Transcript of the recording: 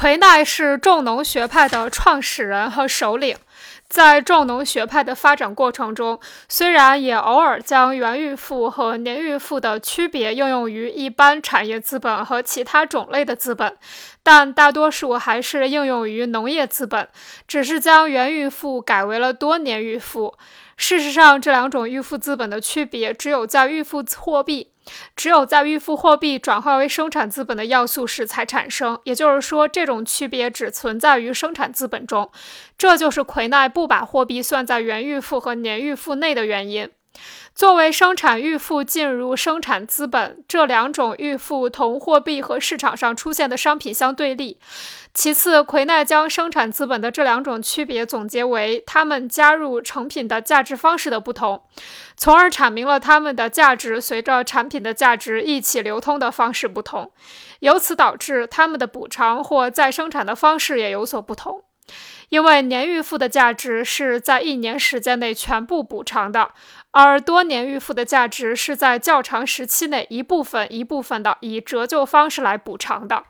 魁奈是重农学派的创始人和首领。在重农学派的发展过程中，虽然也偶尔将原预付和年预付的区别应用于一般产业资本和其他种类的资本，但大多数还是应用于农业资本，只是将原预付改为了多年预付。事实上，这两种预付资本的区别只有在预付货币。只有在预付货币转化为生产资本的要素时才产生，也就是说，这种区别只存在于生产资本中。这就是魁奈不把货币算在原预付和年预付内的原因。作为生产预付进入生产资本，这两种预付同货币和市场上出现的商品相对立。其次，魁奈将生产资本的这两种区别总结为它们加入成品的价值方式的不同，从而阐明了它们的价值随着产品的价值一起流通的方式不同，由此导致它们的补偿或再生产的方式也有所不同。因为年预付的价值是在一年时间内全部补偿的，而多年预付的价值是在较长时期内一部分一部分的以折旧方式来补偿的。